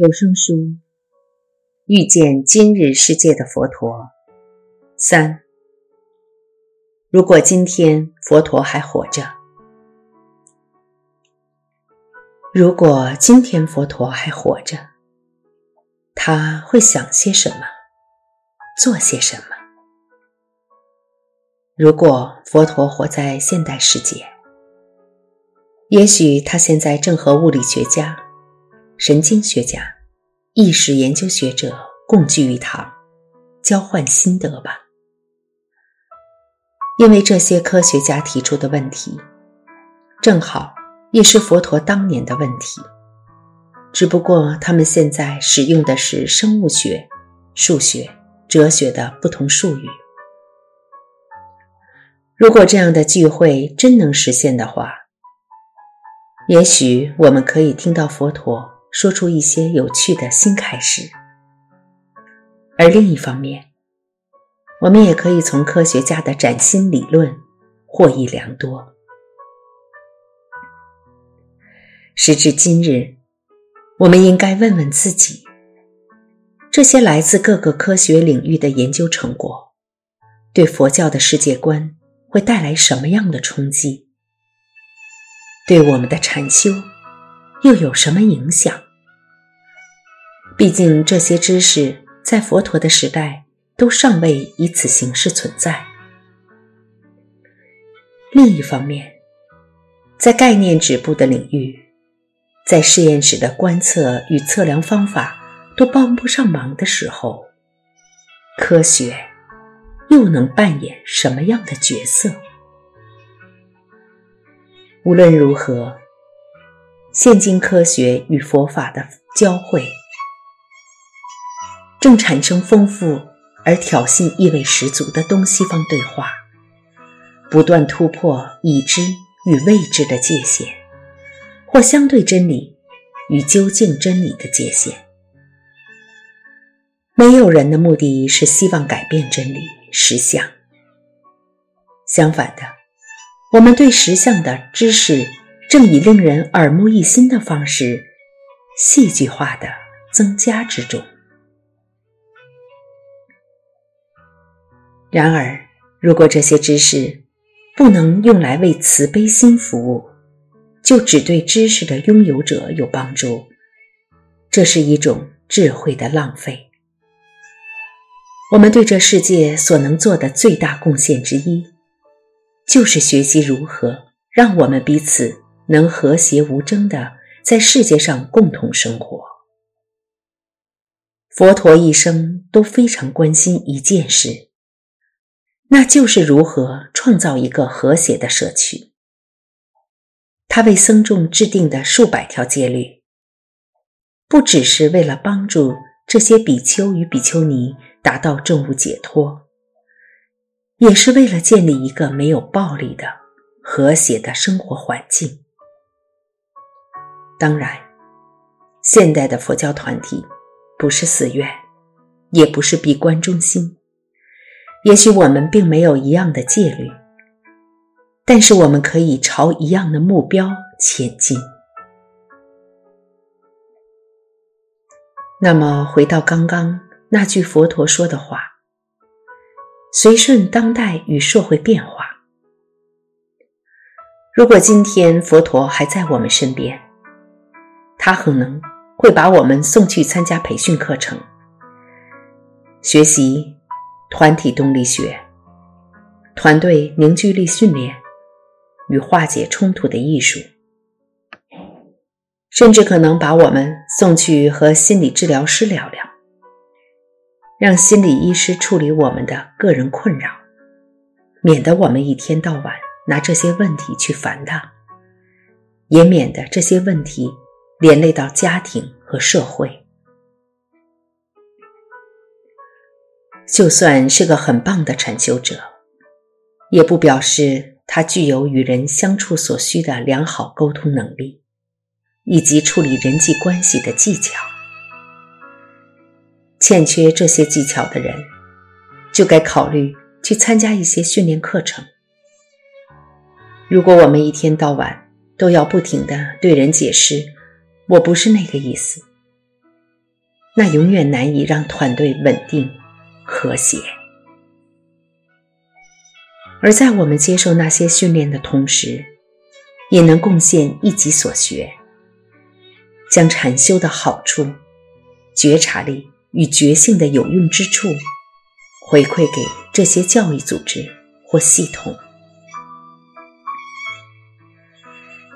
有声书《遇见今日世界的佛陀》三。如果今天佛陀还活着，如果今天佛陀还活着，他会想些什么，做些什么？如果佛陀活在现代世界，也许他现在正和物理学家。神经学家、意识研究学者共聚一堂，交换心得吧。因为这些科学家提出的问题，正好也是佛陀当年的问题，只不过他们现在使用的是生物学、数学、哲学的不同术语。如果这样的聚会真能实现的话，也许我们可以听到佛陀。说出一些有趣的新开始，而另一方面，我们也可以从科学家的崭新理论获益良多。时至今日，我们应该问问自己：这些来自各个科学领域的研究成果，对佛教的世界观会带来什么样的冲击？对我们的禅修？又有什么影响？毕竟这些知识在佛陀的时代都尚未以此形式存在。另一方面，在概念止步的领域，在实验室的观测与测量方法都帮不上忙的时候，科学又能扮演什么样的角色？无论如何。现今科学与佛法的交汇，正产生丰富而挑衅意味十足的东西方对话，不断突破已知与未知的界限，或相对真理与究竟真理的界限。没有人的目的是希望改变真理实相，相反的，我们对实相的知识。正以令人耳目一新的方式，戏剧化的增加之中。然而，如果这些知识不能用来为慈悲心服务，就只对知识的拥有者有帮助，这是一种智慧的浪费。我们对这世界所能做的最大贡献之一，就是学习如何让我们彼此。能和谐无争的在世界上共同生活。佛陀一生都非常关心一件事，那就是如何创造一个和谐的社区。他为僧众制定的数百条戒律，不只是为了帮助这些比丘与比丘尼达到证悟解脱，也是为了建立一个没有暴力的和谐的生活环境。当然，现代的佛教团体不是寺院，也不是闭关中心。也许我们并没有一样的戒律，但是我们可以朝一样的目标前进。那么，回到刚刚那句佛陀说的话：“随顺当代与社会变化。”如果今天佛陀还在我们身边，他可能会把我们送去参加培训课程，学习团体动力学、团队凝聚力训练与化解冲突的艺术，甚至可能把我们送去和心理治疗师聊聊，让心理医师处理我们的个人困扰，免得我们一天到晚拿这些问题去烦他，也免得这些问题。连累到家庭和社会，就算是个很棒的禅修者，也不表示他具有与人相处所需的良好沟通能力，以及处理人际关系的技巧。欠缺这些技巧的人，就该考虑去参加一些训练课程。如果我们一天到晚都要不停的对人解释，我不是那个意思。那永远难以让团队稳定和谐。而在我们接受那些训练的同时，也能贡献一己所学，将禅修的好处、觉察力与觉性的有用之处回馈给这些教育组织或系统。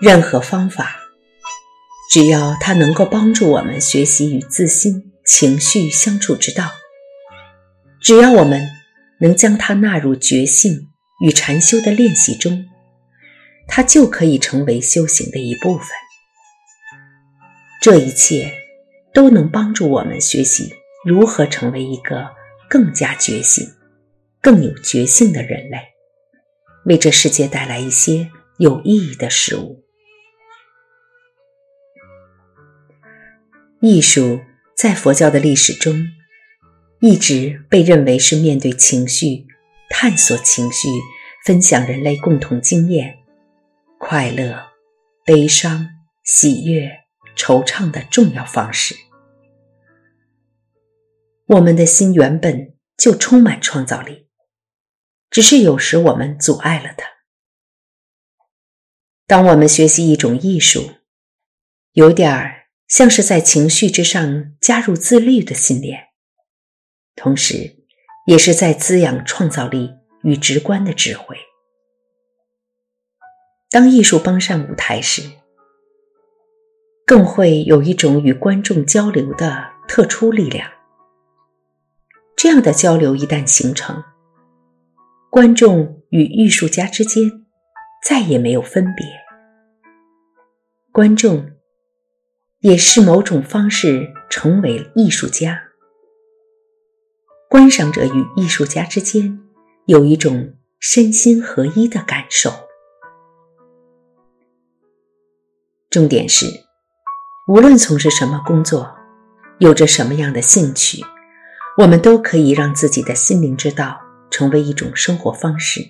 任何方法，只要它能够帮助我们学习与自心、情绪相处之道，只要我们能将它纳入觉性。与禅修的练习中，它就可以成为修行的一部分。这一切都能帮助我们学习如何成为一个更加觉醒、更有觉性的人类，为这世界带来一些有意义的事物。艺术在佛教的历史中，一直被认为是面对情绪。探索情绪，分享人类共同经验，快乐、悲伤、喜悦、惆怅的重要方式。我们的心原本就充满创造力，只是有时我们阻碍了它。当我们学习一种艺术，有点儿像是在情绪之上加入自律的信念，同时。也是在滋养创造力与直观的智慧。当艺术登上舞台时，更会有一种与观众交流的特殊力量。这样的交流一旦形成，观众与艺术家之间再也没有分别，观众也是某种方式成为艺术家。观赏者与艺术家之间有一种身心合一的感受。重点是，无论从事什么工作，有着什么样的兴趣，我们都可以让自己的心灵之道成为一种生活方式，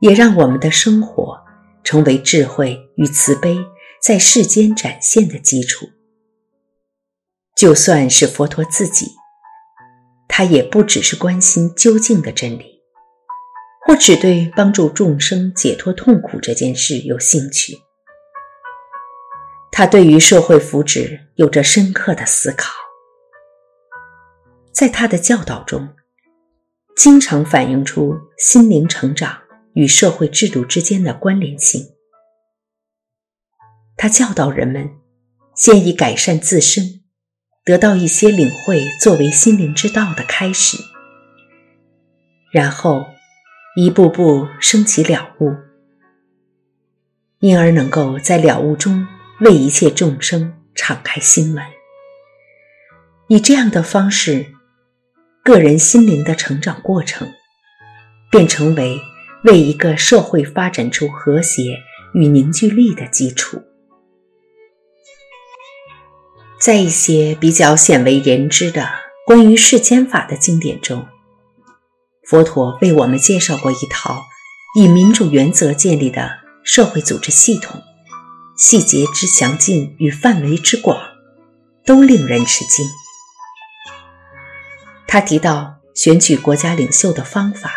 也让我们的生活成为智慧与慈悲在世间展现的基础。就算是佛陀自己。他也不只是关心究竟的真理，或只对帮助众生解脱痛苦这件事有兴趣。他对于社会福祉有着深刻的思考，在他的教导中，经常反映出心灵成长与社会制度之间的关联性。他教导人们，先以改善自身。得到一些领会，作为心灵之道的开始，然后一步步升起了悟，因而能够在了悟中为一切众生敞开心门。以这样的方式，个人心灵的成长过程，便成为为一个社会发展出和谐与凝聚力的基础。在一些比较鲜为人知的关于世间法的经典中，佛陀为我们介绍过一套以民主原则建立的社会组织系统，细节之详尽与范围之广，都令人吃惊。他提到选举国家领袖的方法，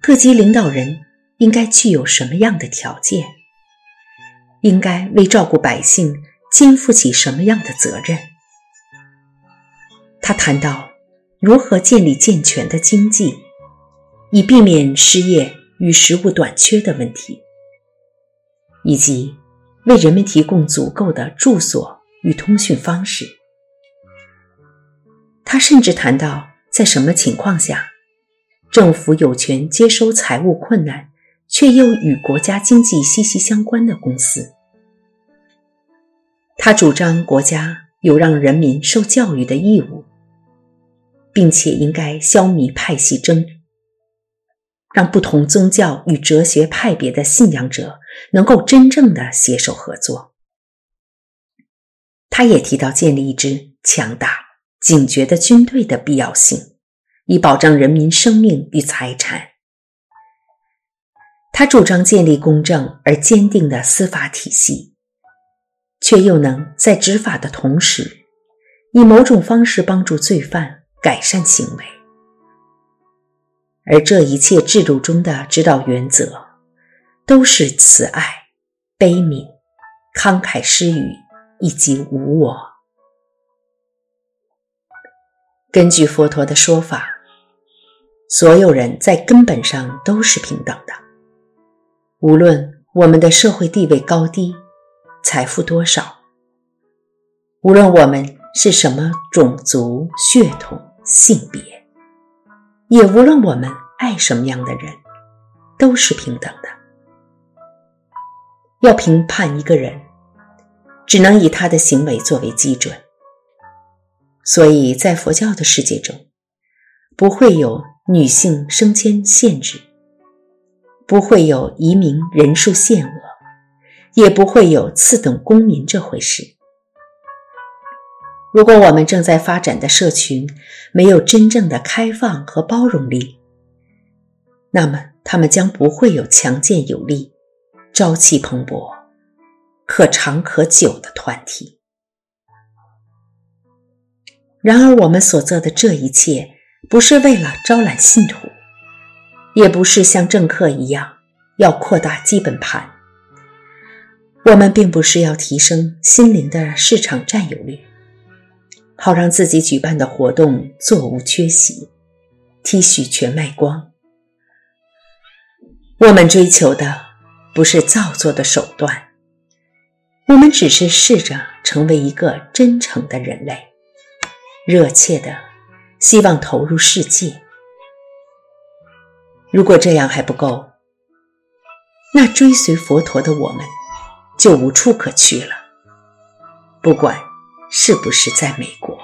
各级领导人应该具有什么样的条件，应该为照顾百姓。肩负起什么样的责任？他谈到如何建立健全的经济，以避免失业与食物短缺的问题，以及为人们提供足够的住所与通讯方式。他甚至谈到，在什么情况下，政府有权接收财务困难却又与国家经济息息相关的公司。他主张国家有让人民受教育的义务，并且应该消弭派系争，让不同宗教与哲学派别的信仰者能够真正的携手合作。他也提到建立一支强大、警觉的军队的必要性，以保障人民生命与财产。他主张建立公正而坚定的司法体系。却又能在执法的同时，以某种方式帮助罪犯改善行为。而这一切制度中的指导原则，都是慈爱、悲悯、慷慨施予以及无我。根据佛陀的说法，所有人在根本上都是平等的，无论我们的社会地位高低、财富多少，无论我们是什么种族、血统、性别。也无论我们爱什么样的人，都是平等的。要评判一个人，只能以他的行为作为基准。所以在佛教的世界中，不会有女性升迁限制，不会有移民人数限额，也不会有次等公民这回事。如果我们正在发展的社群没有真正的开放和包容力，那么他们将不会有强健有力、朝气蓬勃、可长可久的团体。然而，我们所做的这一切，不是为了招揽信徒，也不是像政客一样要扩大基本盘。我们并不是要提升心灵的市场占有率。好让自己举办的活动座无缺席，T 恤全卖光。我们追求的不是造作的手段，我们只是试着成为一个真诚的人类，热切的希望投入世界。如果这样还不够，那追随佛陀的我们就无处可去了。不管。是不是在美国？